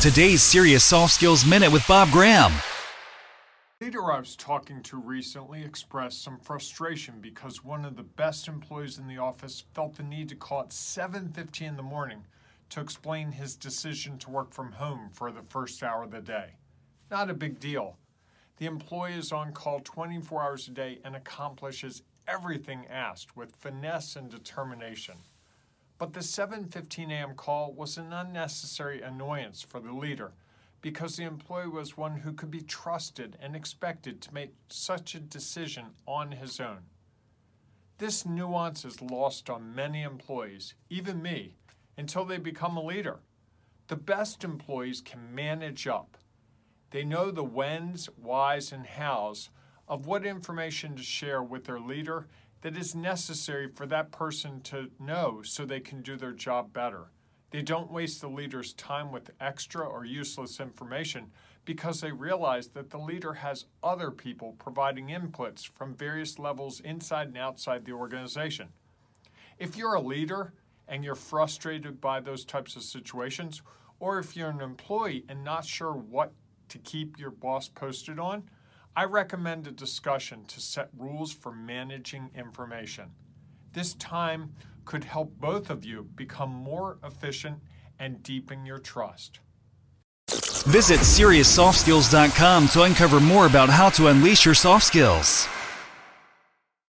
Today's Serious Soft Skills Minute with Bob Graham. A leader I was talking to recently expressed some frustration because one of the best employees in the office felt the need to call at 7:50 in the morning to explain his decision to work from home for the first hour of the day. Not a big deal. The employee is on call 24 hours a day and accomplishes everything asked with finesse and determination. But the 7:15 a.m. call was an unnecessary annoyance for the leader because the employee was one who could be trusted and expected to make such a decision on his own. This nuance is lost on many employees, even me, until they become a leader. The best employees can manage up. They know the whens, whys, and hows of what information to share with their leader that is necessary for that person to know so they can do their job better. They don't waste the leader's time with extra or useless information because they realize that the leader has other people providing inputs from various levels inside and outside the organization. If you're a leader and you're frustrated by those types of situations, or if you're an employee and not sure what to keep your boss posted on, I recommend a discussion to set rules for managing information. This time could help both of you become more efficient and deepen your trust. Visit SeriousSoftSkills.com to uncover more about how to unleash your soft skills.